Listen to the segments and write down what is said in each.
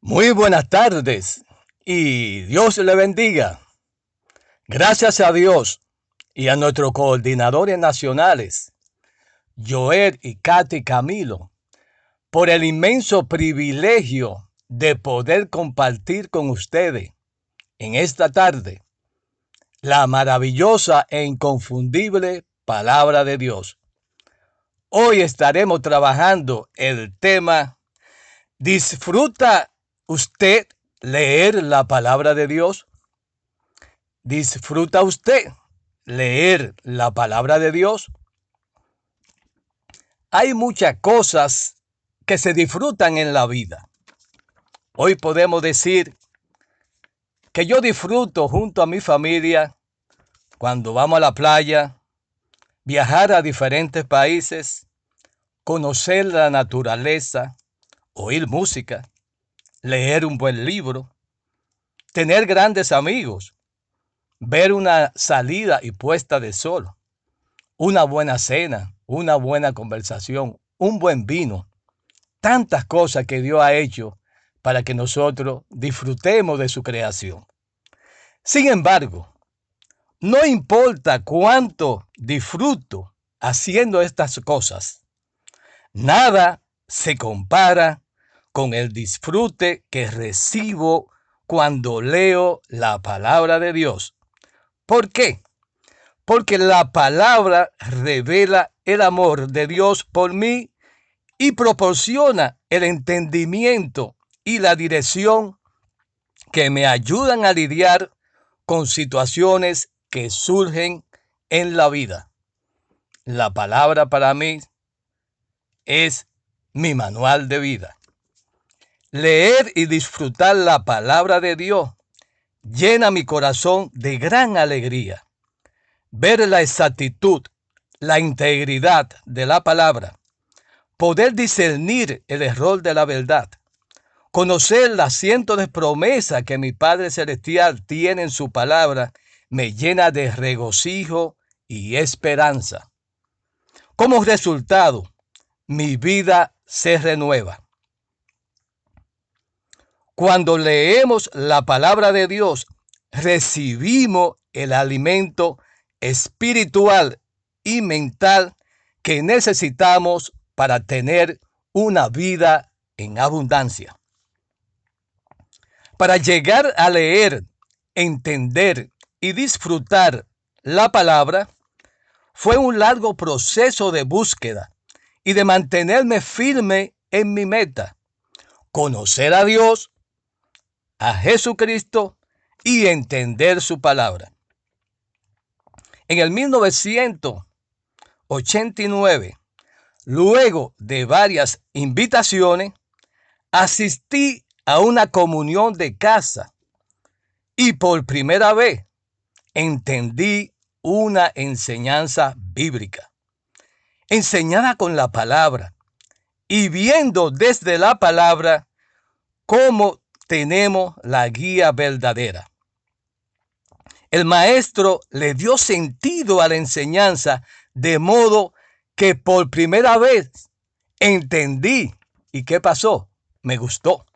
Muy buenas tardes y Dios le bendiga. Gracias a Dios y a nuestros coordinadores nacionales, Joel y Katy Camilo, por el inmenso privilegio de poder compartir con ustedes en esta tarde la maravillosa e inconfundible palabra de Dios. Hoy estaremos trabajando el tema ¿Disfruta usted leer la palabra de Dios? ¿Disfruta usted leer la palabra de Dios? Hay muchas cosas que se disfrutan en la vida. Hoy podemos decir que yo disfruto junto a mi familia cuando vamos a la playa, viajar a diferentes países, conocer la naturaleza, oír música, leer un buen libro, tener grandes amigos, ver una salida y puesta de sol, una buena cena, una buena conversación, un buen vino, tantas cosas que Dios ha hecho para que nosotros disfrutemos de su creación. Sin embargo, no importa cuánto disfruto haciendo estas cosas, nada se compara con el disfrute que recibo cuando leo la palabra de Dios. ¿Por qué? Porque la palabra revela el amor de Dios por mí y proporciona el entendimiento y la dirección que me ayudan a lidiar con situaciones que surgen en la vida. La palabra para mí es mi manual de vida. Leer y disfrutar la palabra de Dios llena mi corazón de gran alegría. Ver la exactitud, la integridad de la palabra, poder discernir el error de la verdad, conocer las cientos de promesas que mi Padre Celestial tiene en su palabra, me llena de regocijo y esperanza. Como resultado, mi vida se renueva. Cuando leemos la palabra de Dios, recibimos el alimento espiritual y mental que necesitamos para tener una vida en abundancia. Para llegar a leer, entender y disfrutar la palabra, fue un largo proceso de búsqueda y de mantenerme firme en mi meta, conocer a Dios a Jesucristo y entender su palabra. En el 1989, luego de varias invitaciones, asistí a una comunión de casa y por primera vez entendí una enseñanza bíblica, enseñada con la palabra y viendo desde la palabra cómo tenemos la guía verdadera. El maestro le dio sentido a la enseñanza de modo que por primera vez entendí. ¿Y qué pasó? Me gustó.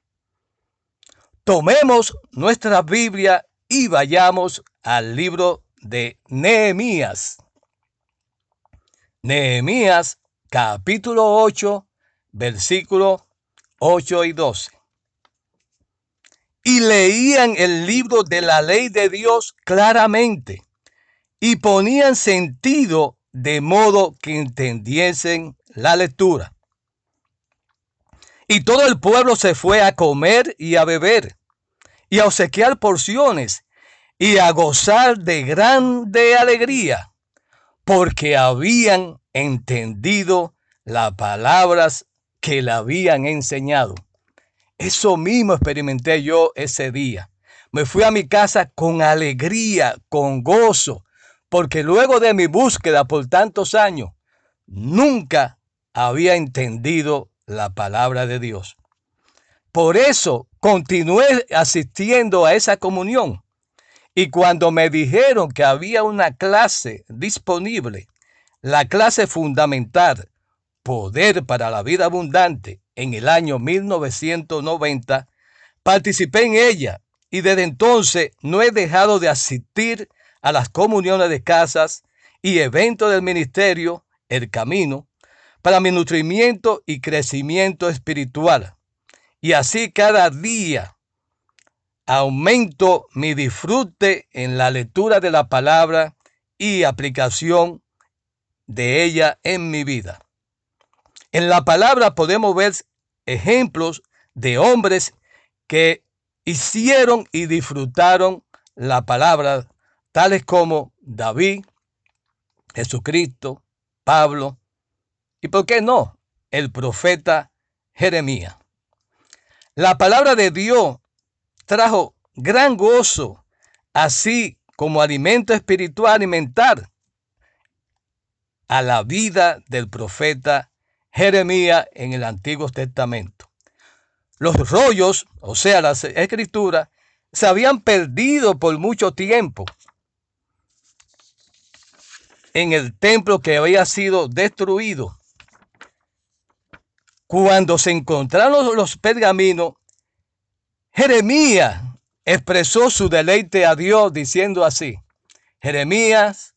Tomemos nuestra Biblia y vayamos al libro de Nehemías. Nehemías capítulo 8, versículo 8 y 12 y leían el libro de la ley de Dios claramente y ponían sentido de modo que entendiesen la lectura. Y todo el pueblo se fue a comer y a beber y a obsequiar porciones y a gozar de grande alegría porque habían entendido las palabras que le habían enseñado. Eso mismo experimenté yo ese día. Me fui a mi casa con alegría, con gozo, porque luego de mi búsqueda por tantos años, nunca había entendido la palabra de Dios. Por eso continué asistiendo a esa comunión. Y cuando me dijeron que había una clase disponible, la clase fundamental, Poder para la Vida Abundante, en el año 1990, participé en ella y desde entonces no he dejado de asistir a las comuniones de casas y eventos del ministerio, el camino, para mi nutrimiento y crecimiento espiritual. Y así cada día aumento mi disfrute en la lectura de la palabra y aplicación de ella en mi vida. En la palabra podemos ver ejemplos de hombres que hicieron y disfrutaron la palabra, tales como David, Jesucristo, Pablo y, ¿por qué no?, el profeta Jeremías. La palabra de Dios trajo gran gozo, así como alimento espiritual y mental a la vida del profeta Jeremías en el Antiguo Testamento. Los rollos, o sea, las escrituras, se habían perdido por mucho tiempo en el templo que había sido destruido. Cuando se encontraron los pergaminos, Jeremías expresó su deleite a Dios diciendo así. Jeremías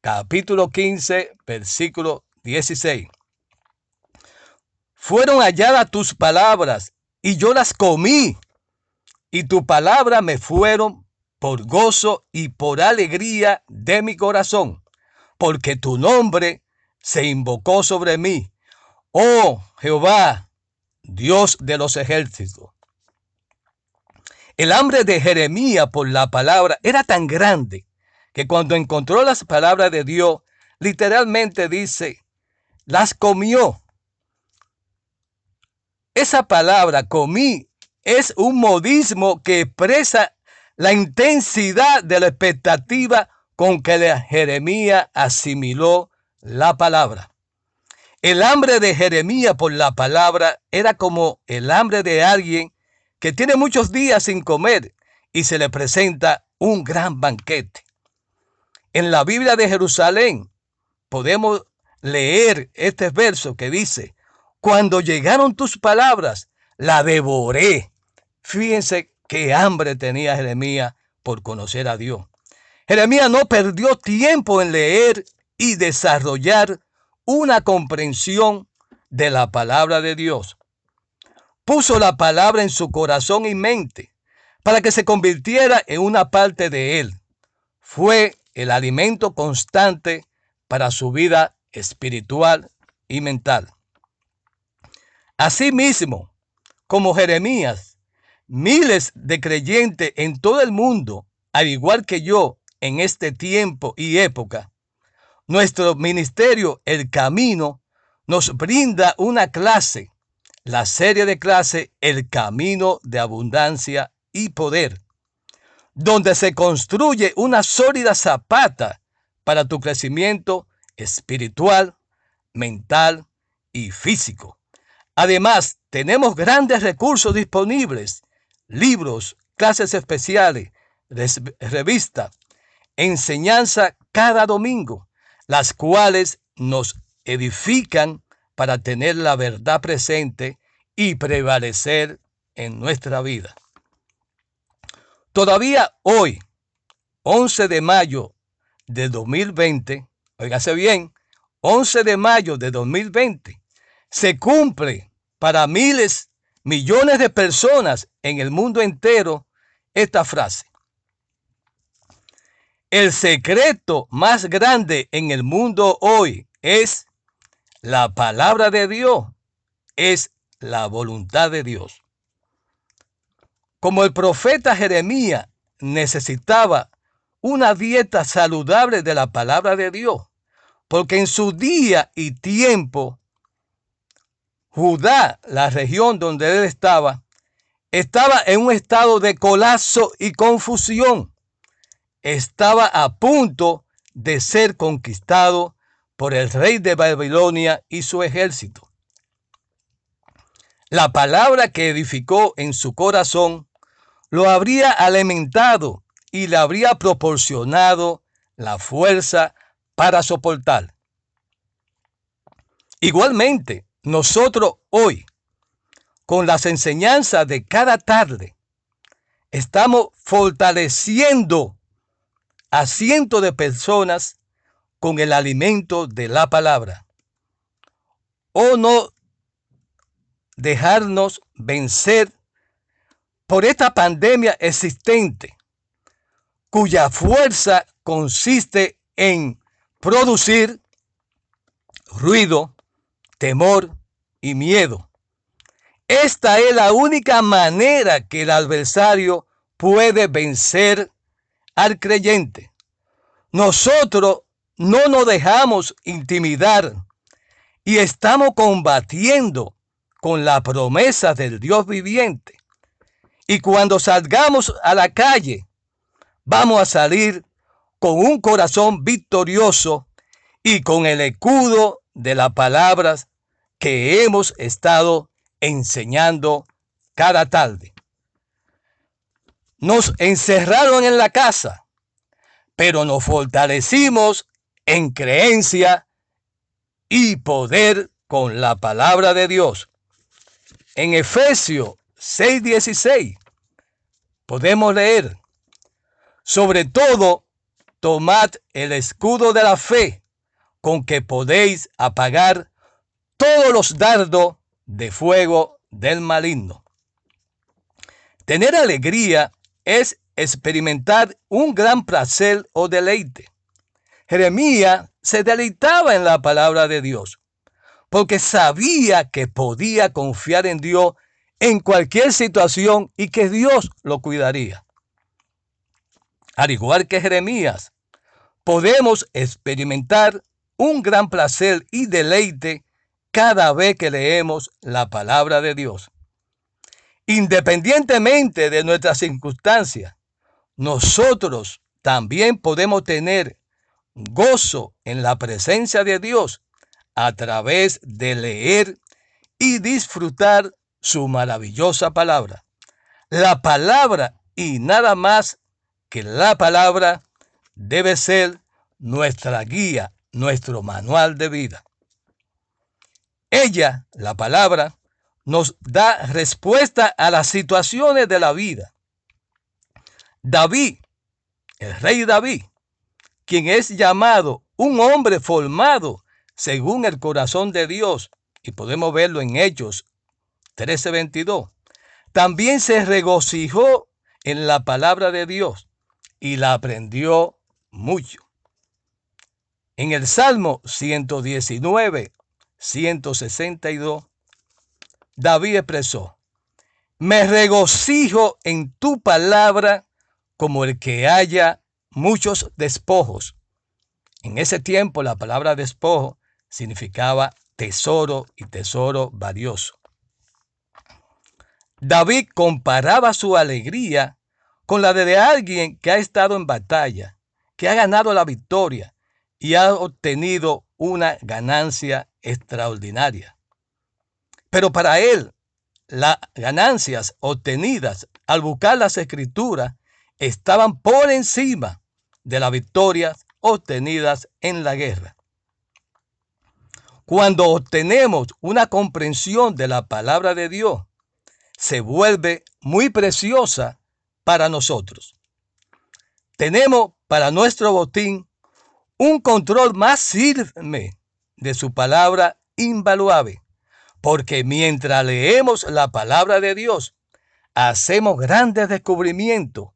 capítulo 15, versículo 16. Fueron halladas tus palabras y yo las comí, y tu palabra me fueron por gozo y por alegría de mi corazón, porque tu nombre se invocó sobre mí. Oh Jehová, Dios de los ejércitos. El hambre de Jeremías por la palabra era tan grande que cuando encontró las palabras de Dios, literalmente dice, las comió. Esa palabra comí es un modismo que expresa la intensidad de la expectativa con que Jeremías asimiló la palabra. El hambre de Jeremías por la palabra era como el hambre de alguien que tiene muchos días sin comer y se le presenta un gran banquete. En la Biblia de Jerusalén podemos leer este verso que dice, cuando llegaron tus palabras, la devoré. Fíjense qué hambre tenía Jeremías por conocer a Dios. Jeremías no perdió tiempo en leer y desarrollar una comprensión de la palabra de Dios puso la palabra en su corazón y mente para que se convirtiera en una parte de él. Fue el alimento constante para su vida espiritual y mental. Asimismo, como Jeremías, miles de creyentes en todo el mundo, al igual que yo en este tiempo y época, nuestro ministerio, el camino, nos brinda una clase la serie de clase El Camino de Abundancia y Poder, donde se construye una sólida zapata para tu crecimiento espiritual, mental y físico. Además, tenemos grandes recursos disponibles, libros, clases especiales, revistas, enseñanza cada domingo, las cuales nos edifican para tener la verdad presente y prevalecer en nuestra vida. Todavía hoy, 11 de mayo de 2020, oígase bien, 11 de mayo de 2020, se cumple para miles, millones de personas en el mundo entero esta frase. El secreto más grande en el mundo hoy es la palabra de Dios es la voluntad de Dios. Como el profeta Jeremías necesitaba una dieta saludable de la palabra de Dios, porque en su día y tiempo, Judá, la región donde él estaba, estaba en un estado de colapso y confusión. Estaba a punto de ser conquistado por el rey de Babilonia y su ejército. La palabra que edificó en su corazón lo habría alimentado y le habría proporcionado la fuerza para soportar. Igualmente, nosotros hoy, con las enseñanzas de cada tarde, estamos fortaleciendo a cientos de personas con el alimento de la palabra. O no dejarnos vencer por esta pandemia existente, cuya fuerza consiste en producir ruido, temor y miedo. Esta es la única manera que el adversario puede vencer al creyente. Nosotros no nos dejamos intimidar y estamos combatiendo con la promesa del Dios viviente. Y cuando salgamos a la calle, vamos a salir con un corazón victorioso y con el escudo de las palabras que hemos estado enseñando cada tarde. Nos encerraron en la casa, pero nos fortalecimos en creencia y poder con la palabra de Dios. En Efesios 6:16 podemos leer, sobre todo, tomad el escudo de la fe con que podéis apagar todos los dardos de fuego del maligno. Tener alegría es experimentar un gran placer o deleite. Jeremías se deleitaba en la palabra de Dios, porque sabía que podía confiar en Dios en cualquier situación y que Dios lo cuidaría. Al igual que Jeremías, podemos experimentar un gran placer y deleite cada vez que leemos la palabra de Dios. Independientemente de nuestras circunstancias, nosotros también podemos tener gozo en la presencia de Dios a través de leer y disfrutar su maravillosa palabra. La palabra y nada más que la palabra debe ser nuestra guía, nuestro manual de vida. Ella, la palabra, nos da respuesta a las situaciones de la vida. David, el rey David, quien es llamado un hombre formado según el corazón de Dios, y podemos verlo en Hechos 13:22, también se regocijó en la palabra de Dios y la aprendió mucho. En el Salmo 119, 162, David expresó, me regocijo en tu palabra como el que haya muchos despojos. En ese tiempo la palabra despojo significaba tesoro y tesoro valioso. David comparaba su alegría con la de alguien que ha estado en batalla, que ha ganado la victoria y ha obtenido una ganancia extraordinaria. Pero para él, las ganancias obtenidas al buscar las escrituras estaban por encima de las victorias obtenidas en la guerra. Cuando obtenemos una comprensión de la palabra de Dios, se vuelve muy preciosa para nosotros. Tenemos para nuestro botín un control más firme de su palabra invaluable, porque mientras leemos la palabra de Dios, hacemos grandes descubrimientos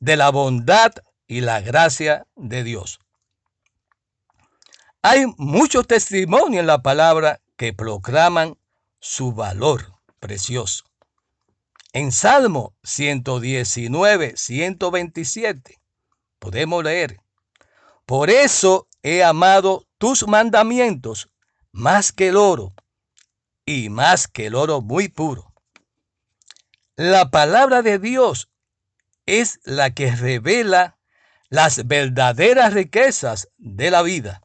de la bondad y la gracia de Dios. Hay muchos testimonios en la palabra que proclaman su valor precioso. En Salmo 119, 127 podemos leer, por eso he amado tus mandamientos más que el oro y más que el oro muy puro. La palabra de Dios es la que revela las verdaderas riquezas de la vida.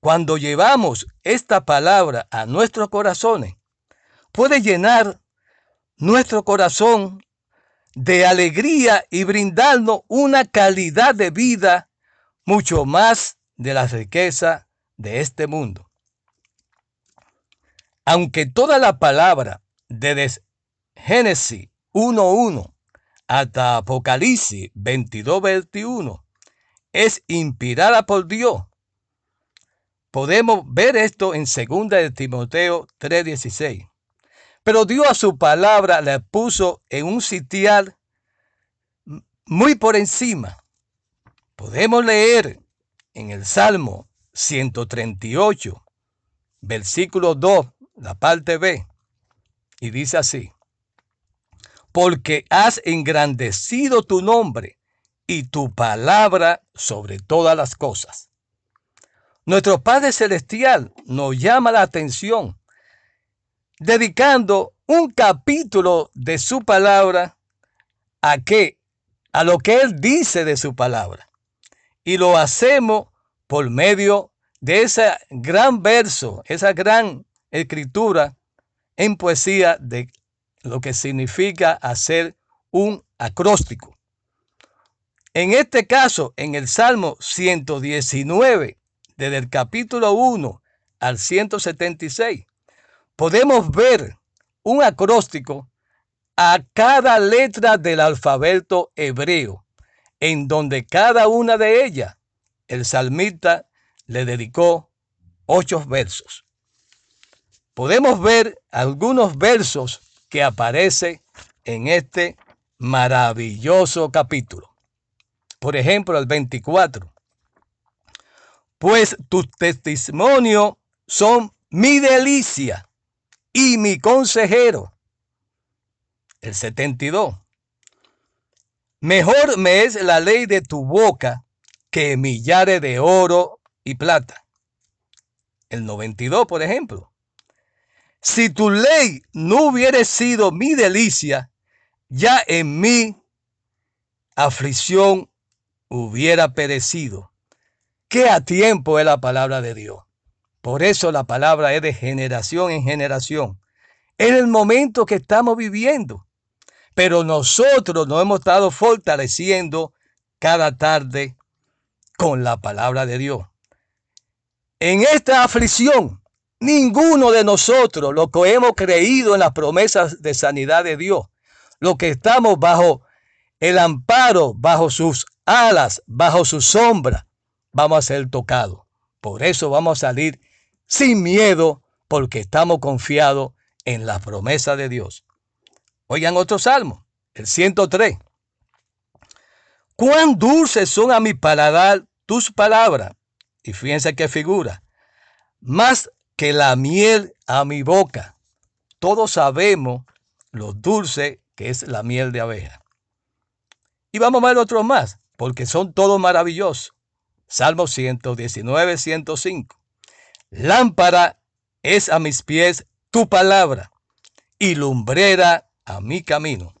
Cuando llevamos esta palabra a nuestros corazones, puede llenar nuestro corazón de alegría y brindarnos una calidad de vida mucho más de la riqueza de este mundo. Aunque toda la palabra desde Génesis 1.1 hasta Apocalipsis 22.21 es inspirada por Dios. Podemos ver esto en 2 de Timoteo 3.16. Pero Dios a su palabra le puso en un sitial muy por encima. Podemos leer en el Salmo 138, versículo 2, la parte B, y dice así, porque has engrandecido tu nombre y tu palabra sobre todas las cosas. Nuestro Padre Celestial nos llama la atención dedicando un capítulo de su palabra a qué? A lo que Él dice de su palabra. Y lo hacemos por medio de ese gran verso, esa gran escritura en poesía de lo que significa hacer un acróstico. En este caso, en el Salmo 119, desde el capítulo 1 al 176, podemos ver un acróstico a cada letra del alfabeto hebreo, en donde cada una de ellas el salmista le dedicó ocho versos. Podemos ver algunos versos que aparecen en este maravilloso capítulo. Por ejemplo, el 24. Pues tus testimonios son mi delicia y mi consejero. El 72. Mejor me es la ley de tu boca que millares de oro y plata. El 92, por ejemplo. Si tu ley no hubiera sido mi delicia, ya en mi aflicción hubiera perecido. Que a tiempo es la palabra de Dios. Por eso la palabra es de generación en generación. En el momento que estamos viviendo. Pero nosotros nos hemos estado fortaleciendo cada tarde con la palabra de Dios. En esta aflicción, ninguno de nosotros, los que hemos creído en las promesas de sanidad de Dios, los que estamos bajo el amparo, bajo sus alas, bajo su sombra, vamos a ser tocados. Por eso vamos a salir sin miedo porque estamos confiados en la promesa de Dios. Oigan otro salmo, el 103. Cuán dulces son a mi paladar tus palabras. Y fíjense qué figura. Más que la miel a mi boca. Todos sabemos lo dulce que es la miel de abeja. Y vamos a ver otros más, porque son todos maravillosos. Salmo 119, 105. Lámpara es a mis pies tu palabra y lumbrera a mi camino.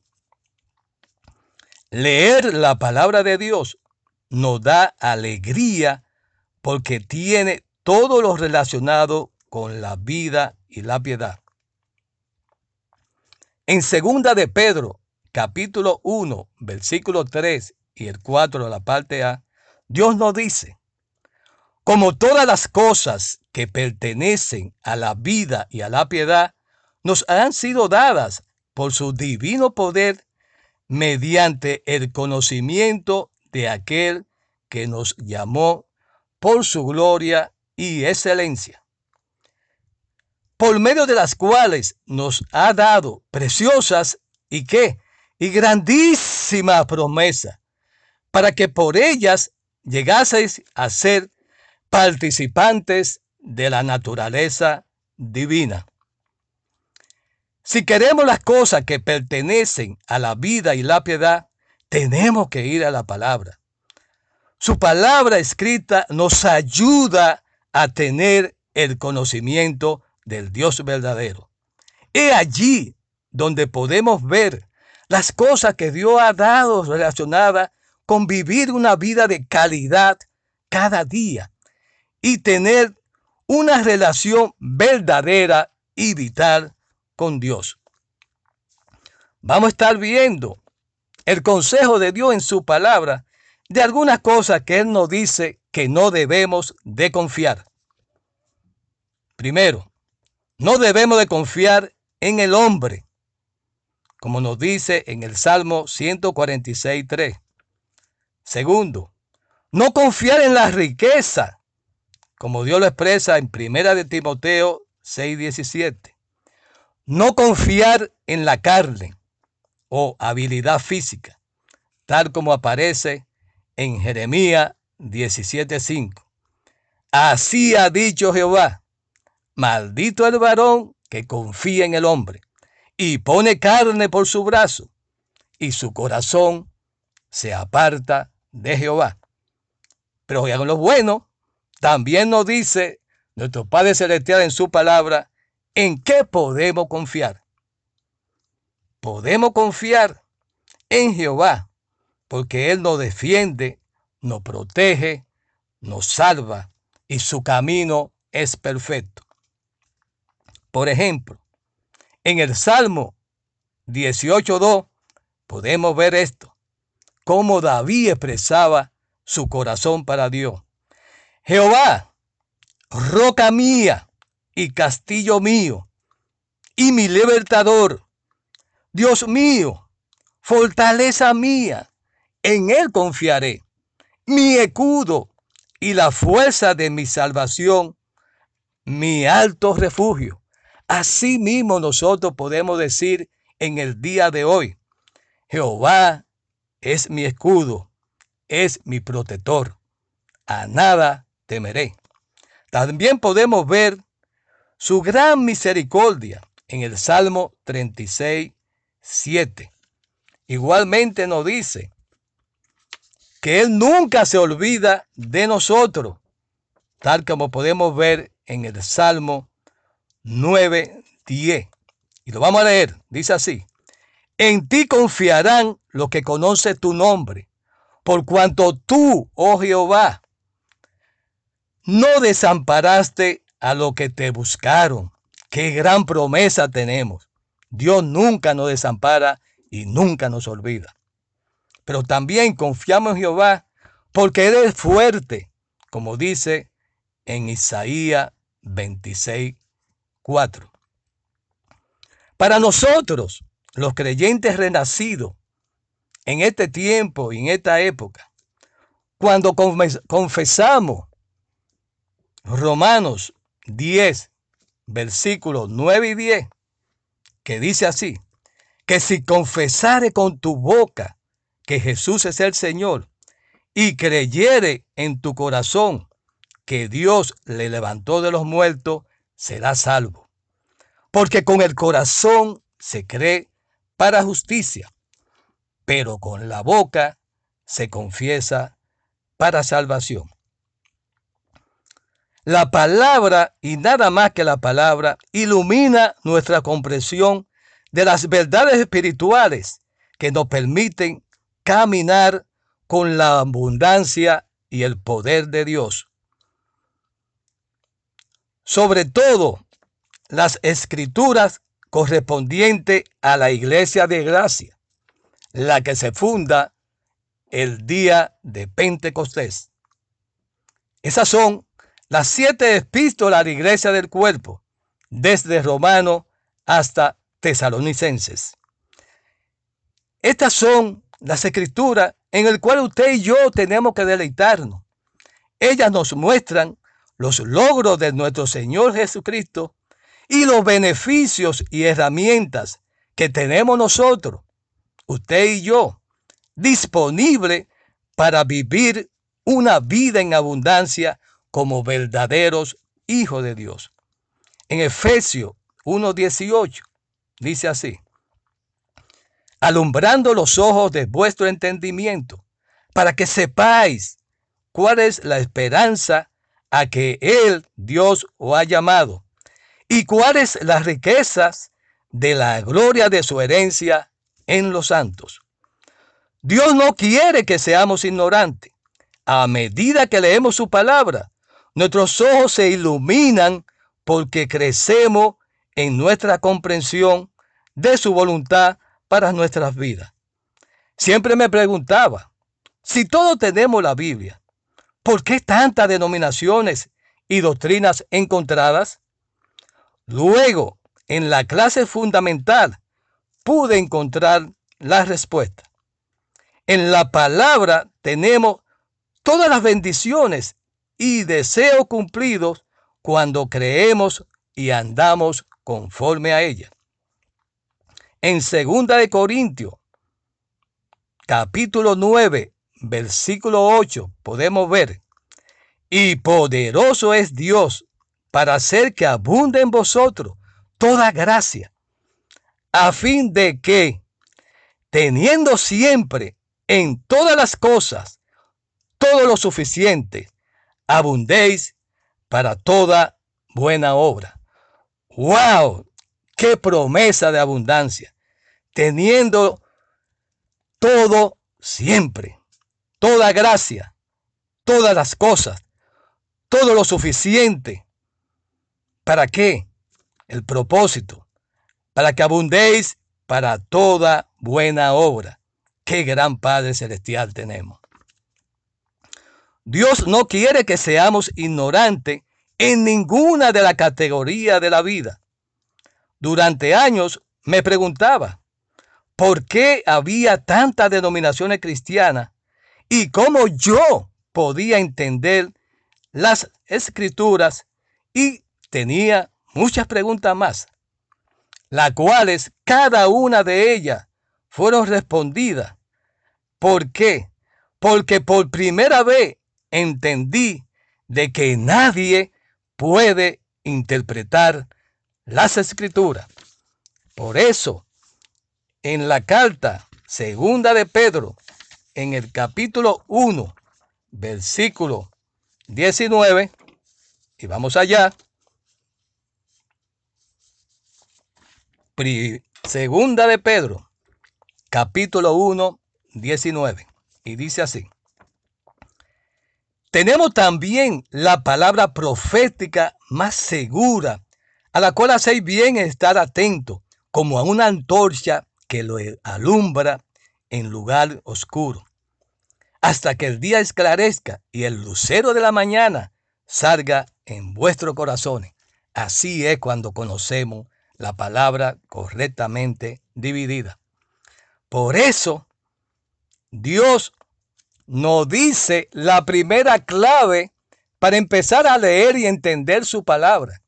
Leer la palabra de Dios nos da alegría porque tiene todo lo relacionado con la vida y la piedad. En segunda de Pedro, capítulo 1, versículo 3 y el 4 de la parte A, Dios nos dice, como todas las cosas que pertenecen a la vida y a la piedad, nos han sido dadas por su divino poder mediante el conocimiento de aquel que nos llamó por su gloria y excelencia, por medio de las cuales nos ha dado preciosas y qué, y grandísima promesa, para que por ellas llegaseis a ser participantes de la naturaleza divina. Si queremos las cosas que pertenecen a la vida y la piedad, tenemos que ir a la palabra. Su palabra escrita nos ayuda a tener el conocimiento del Dios verdadero. He allí donde podemos ver las cosas que Dios ha dado relacionadas con vivir una vida de calidad cada día y tener una relación verdadera y vital con Dios. Vamos a estar viendo el consejo de Dios en su palabra de algunas cosas que Él nos dice que no debemos de confiar. Primero, no debemos de confiar en el hombre, como nos dice en el Salmo 146.3. Segundo, no confiar en la riqueza, como Dios lo expresa en Primera de Timoteo 6.17. No confiar en la carne o habilidad física, tal como aparece en Jeremías 17.5. Así ha dicho Jehová, maldito el varón que confía en el hombre y pone carne por su brazo, y su corazón se aparta de Jehová. Pero en lo bueno, también nos dice nuestro Padre Celestial en su palabra, ¿en qué podemos confiar? Podemos confiar en Jehová, porque Él nos defiende, nos protege, nos salva, y su camino es perfecto. Por ejemplo, en el Salmo 18.2 podemos ver esto, cómo David expresaba su corazón para Dios. Jehová, roca mía y castillo mío, y mi libertador, Dios mío, fortaleza mía, en Él confiaré, mi escudo y la fuerza de mi salvación, mi alto refugio. Así mismo nosotros podemos decir en el día de hoy, Jehová es mi escudo, es mi protector, a nada temeré. También podemos ver su gran misericordia en el Salmo 36, 7. Igualmente nos dice que Él nunca se olvida de nosotros, tal como podemos ver en el Salmo 9, 10. Y lo vamos a leer. Dice así. En ti confiarán los que conocen tu nombre, por cuanto tú, oh Jehová, no desamparaste a los que te buscaron. Qué gran promesa tenemos. Dios nunca nos desampara y nunca nos olvida. Pero también confiamos en Jehová porque Él es fuerte, como dice en Isaías 26, 4. Para nosotros, los creyentes renacidos, en este tiempo y en esta época, cuando confesamos Romanos 10, versículos 9 y 10, que dice así, que si confesare con tu boca que Jesús es el Señor y creyere en tu corazón que Dios le levantó de los muertos, será salvo. Porque con el corazón se cree para justicia, pero con la boca se confiesa para salvación. La palabra y nada más que la palabra ilumina nuestra comprensión de las verdades espirituales que nos permiten caminar con la abundancia y el poder de Dios sobre todo las escrituras correspondientes a la iglesia de gracia, la que se funda el día de Pentecostés. Esas son las siete epístolas a la iglesia del cuerpo, desde Romano hasta Tesalonicenses. Estas son las escrituras en el cual usted y yo tenemos que deleitarnos. Ellas nos muestran los logros de nuestro Señor Jesucristo y los beneficios y herramientas que tenemos nosotros, usted y yo, disponible para vivir una vida en abundancia como verdaderos hijos de Dios. En Efesios 1.18 dice así, alumbrando los ojos de vuestro entendimiento, para que sepáis cuál es la esperanza a que Él, Dios, os ha llamado, y cuáles las riquezas de la gloria de su herencia en los santos. Dios no quiere que seamos ignorantes. A medida que leemos su palabra, nuestros ojos se iluminan porque crecemos en nuestra comprensión de su voluntad para nuestras vidas. Siempre me preguntaba, si todos tenemos la Biblia, ¿Por qué tantas denominaciones y doctrinas encontradas? Luego, en la clase fundamental, pude encontrar la respuesta. En la palabra tenemos todas las bendiciones y deseos cumplidos cuando creemos y andamos conforme a ella. En 2 de Corintios, capítulo 9, versículo 8, podemos ver, y poderoso es Dios para hacer que abunde en vosotros toda gracia, a fin de que, teniendo siempre en todas las cosas todo lo suficiente, abundéis para toda buena obra. ¡Wow! ¡Qué promesa de abundancia! Teniendo todo siempre, toda gracia, todas las cosas, todo lo suficiente. ¿Para qué? El propósito, para que abundéis para toda buena obra. Qué gran Padre Celestial tenemos. Dios no quiere que seamos ignorantes en ninguna de las categorías de la vida. Durante años me preguntaba por qué había tantas denominaciones cristianas y cómo yo podía entender las escrituras y tenía muchas preguntas más, las cuales cada una de ellas fueron respondidas. ¿Por qué? Porque por primera vez entendí de que nadie puede interpretar las escrituras. Por eso, en la carta segunda de Pedro, en el capítulo 1, versículo 19, y vamos allá, segunda de Pedro, capítulo 1, 19, y dice así. Tenemos también la palabra profética más segura, a la cual hacéis bien estar atento, como a una antorcha que lo alumbra en lugar oscuro, hasta que el día esclarezca y el lucero de la mañana salga en vuestros corazones. Así es cuando conocemos la palabra correctamente dividida. Por eso, Dios nos dice la primera clave para empezar a leer y entender su palabra.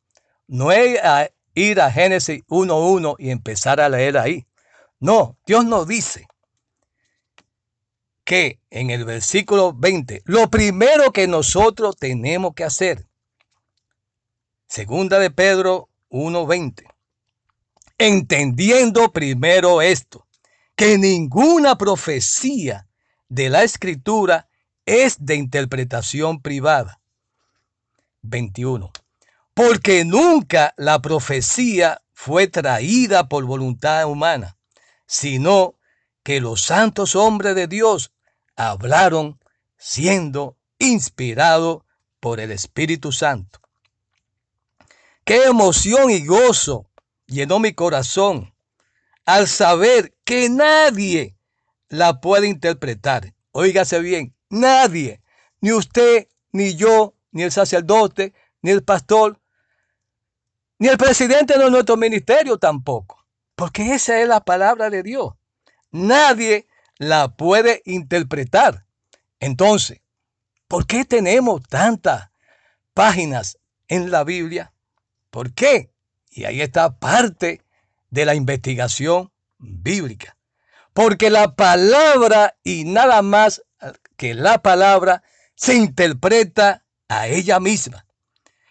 No es ir a Génesis 1.1 y empezar a leer ahí. No, Dios nos dice que en el versículo 20, lo primero que nosotros tenemos que hacer, segunda de Pedro 1.20, entendiendo primero esto, que ninguna profecía de la escritura es de interpretación privada. 21. Porque nunca la profecía fue traída por voluntad humana, sino que los santos hombres de Dios hablaron siendo inspirados por el Espíritu Santo. Qué emoción y gozo llenó mi corazón al saber que nadie la puede interpretar. Óigase bien, nadie, ni usted, ni yo, ni el sacerdote, ni el pastor, ni el presidente de nuestro ministerio tampoco. Porque esa es la palabra de Dios. Nadie la puede interpretar. Entonces, ¿por qué tenemos tantas páginas en la Biblia? ¿Por qué? Y ahí está parte de la investigación bíblica. Porque la palabra y nada más que la palabra se interpreta a ella misma.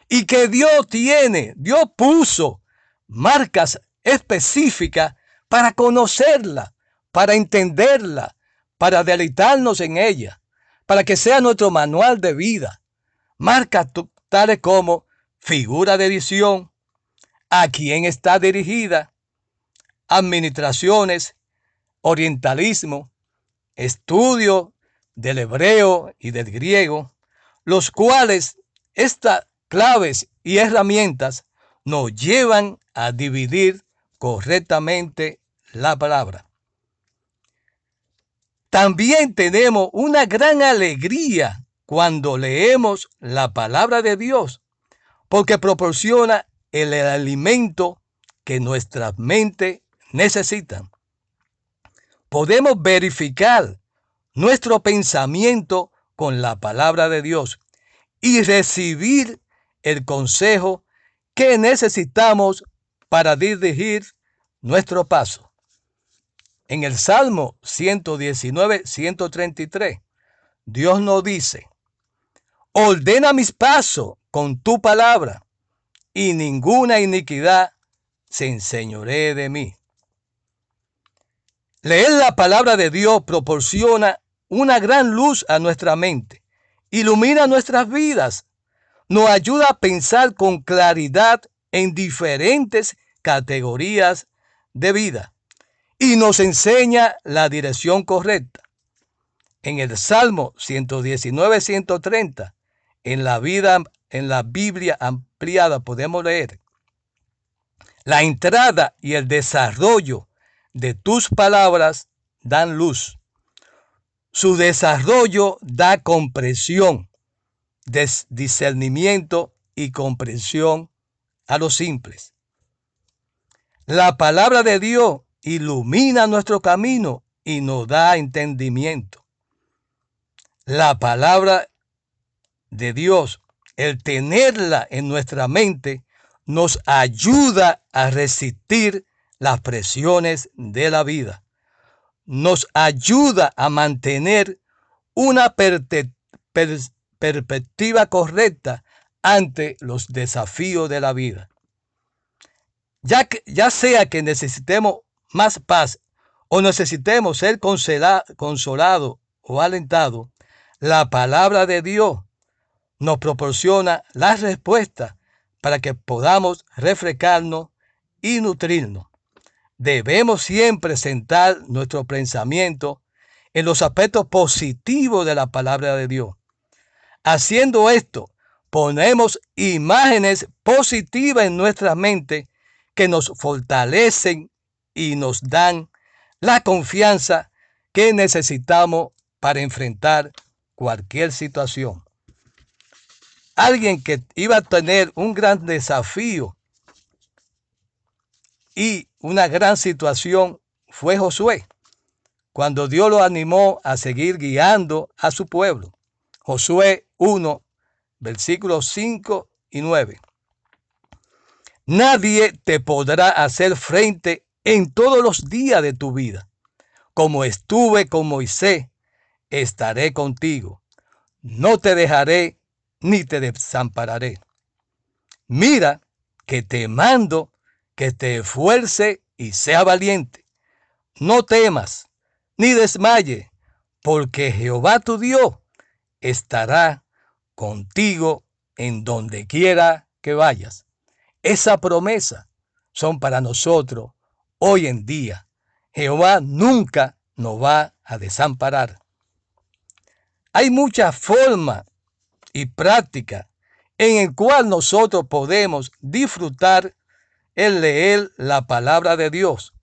Y que Dios tiene, Dios puso marcas específicas para conocerla, para entenderla, para deleitarnos en ella, para que sea nuestro manual de vida. Marcas tales como figura de edición, a quién está dirigida, administraciones orientalismo, estudio del hebreo y del griego, los cuales estas claves y herramientas nos llevan a dividir correctamente la palabra. También tenemos una gran alegría cuando leemos la palabra de Dios, porque proporciona el alimento que nuestra mente necesita. Podemos verificar nuestro pensamiento con la palabra de Dios y recibir el consejo que necesitamos para dirigir nuestro paso. En el Salmo 119, 133, Dios nos dice, ordena mis pasos con tu palabra y ninguna iniquidad se enseñoree de mí. Leer la palabra de Dios proporciona una gran luz a nuestra mente, ilumina nuestras vidas, nos ayuda a pensar con claridad en diferentes categorías de vida y nos enseña la dirección correcta. En el Salmo 119, 130, en la vida, en la Biblia ampliada podemos leer, la entrada y el desarrollo de tus palabras dan luz. Su desarrollo da comprensión, discernimiento y comprensión a los simples. La palabra de Dios ilumina nuestro camino y nos da entendimiento. La palabra de Dios, el tenerla en nuestra mente, nos ayuda a resistir las presiones de la vida. Nos ayuda a mantener una perspectiva correcta ante los desafíos de la vida. Ya, que, ya sea que necesitemos más paz o necesitemos ser consolado o alentado, la palabra de Dios nos proporciona la respuesta para que podamos refrescarnos y nutrirnos debemos siempre sentar nuestro pensamiento en los aspectos positivos de la palabra de Dios. Haciendo esto, ponemos imágenes positivas en nuestra mente que nos fortalecen y nos dan la confianza que necesitamos para enfrentar cualquier situación. Alguien que iba a tener un gran desafío y una gran situación fue Josué, cuando Dios lo animó a seguir guiando a su pueblo. Josué 1, versículos 5 y 9. Nadie te podrá hacer frente en todos los días de tu vida. Como estuve con Moisés, estaré contigo. No te dejaré ni te desampararé. Mira que te mando que te esfuerce y sea valiente. No temas ni desmaye, porque Jehová tu Dios estará contigo en donde quiera que vayas. Esa promesa son para nosotros hoy en día. Jehová nunca nos va a desamparar. Hay muchas formas y prácticas en el cual nosotros podemos disfrutar el leer la palabra de Dios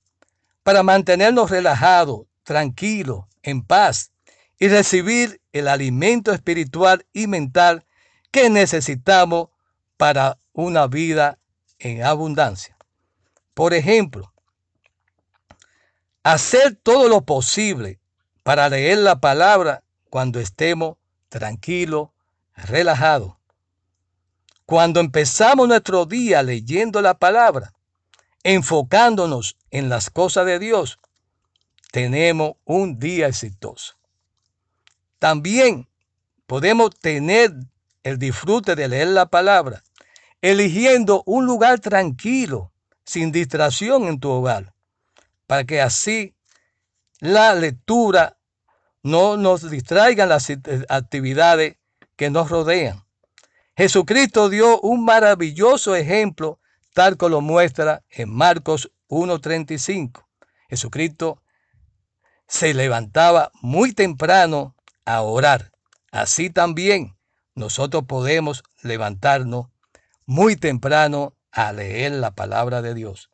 para mantenernos relajados, tranquilos, en paz y recibir el alimento espiritual y mental que necesitamos para una vida en abundancia. Por ejemplo, hacer todo lo posible para leer la palabra cuando estemos tranquilos, relajados. Cuando empezamos nuestro día leyendo la palabra, enfocándonos en las cosas de Dios, tenemos un día exitoso. También podemos tener el disfrute de leer la palabra, eligiendo un lugar tranquilo, sin distracción en tu hogar, para que así la lectura no nos distraigan las actividades que nos rodean. Jesucristo dio un maravilloso ejemplo, tal como lo muestra en Marcos 1.35. Jesucristo se levantaba muy temprano a orar. Así también nosotros podemos levantarnos muy temprano a leer la palabra de Dios.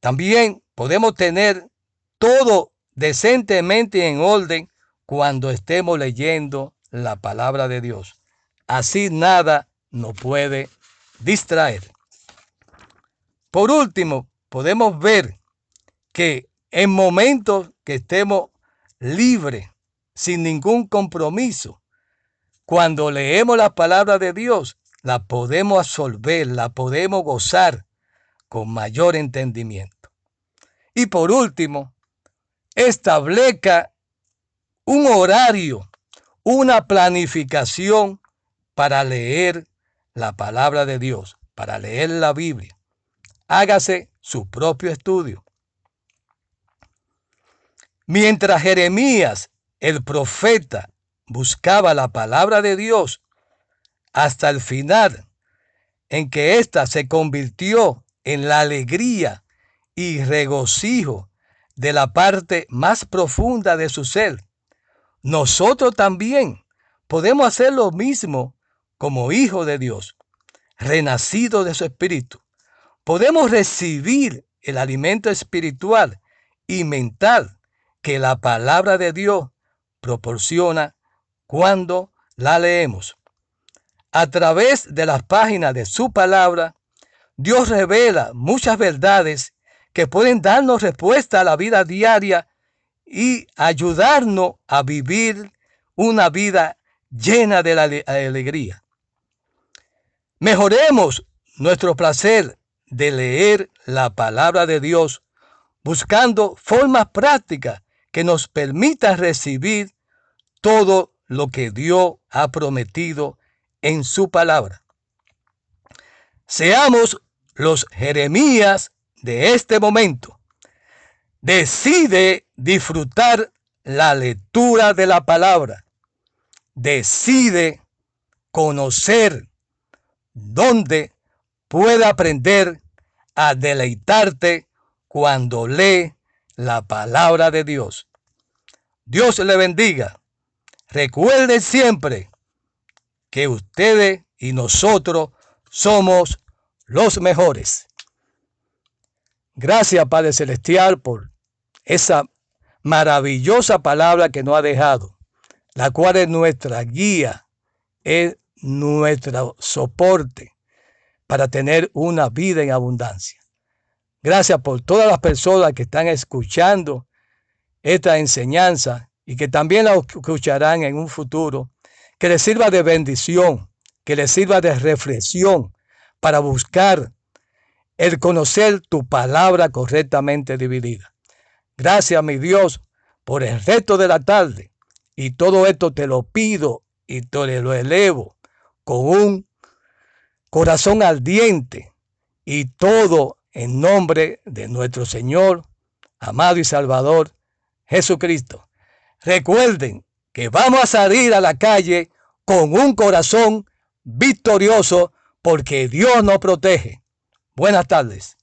También podemos tener todo decentemente en orden cuando estemos leyendo la palabra de Dios. Así nada nos puede distraer. Por último, podemos ver que en momentos que estemos libres, sin ningún compromiso. Cuando leemos la palabra de Dios, la podemos absorber, la podemos gozar con mayor entendimiento. Y por último, establezca un horario, una planificación para leer la palabra de Dios, para leer la Biblia. Hágase su propio estudio. Mientras Jeremías, el profeta, buscaba la palabra de Dios hasta el final, en que ésta se convirtió en la alegría y regocijo de la parte más profunda de su ser. Nosotros también podemos hacer lo mismo como hijos de Dios, renacidos de su espíritu. Podemos recibir el alimento espiritual y mental que la palabra de Dios proporciona cuando la leemos. A través de las páginas de su palabra, Dios revela muchas verdades que pueden darnos respuesta a la vida diaria y ayudarnos a vivir una vida llena de la alegría. Mejoremos nuestro placer de leer la palabra de Dios buscando formas prácticas que nos permitan recibir todo lo que Dios ha prometido en su palabra. Seamos los Jeremías de este momento. Decide disfrutar la lectura de la palabra. Decide conocer dónde puede aprender a deleitarte cuando lee la palabra de Dios. Dios le bendiga. Recuerden siempre que ustedes y nosotros somos los mejores. Gracias, Padre Celestial, por esa maravillosa palabra que nos ha dejado, la cual es nuestra guía, es nuestro soporte para tener una vida en abundancia. Gracias por todas las personas que están escuchando esta enseñanza y que también la escucharán en un futuro, que les sirva de bendición, que les sirva de reflexión para buscar el conocer tu palabra correctamente dividida. Gracias, mi Dios, por el resto de la tarde. Y todo esto te lo pido y te lo elevo con un corazón ardiente y todo en nombre de nuestro Señor, amado y Salvador, Jesucristo. Recuerden que vamos a salir a la calle con un corazón victorioso porque Dios nos protege. Buenas tardes.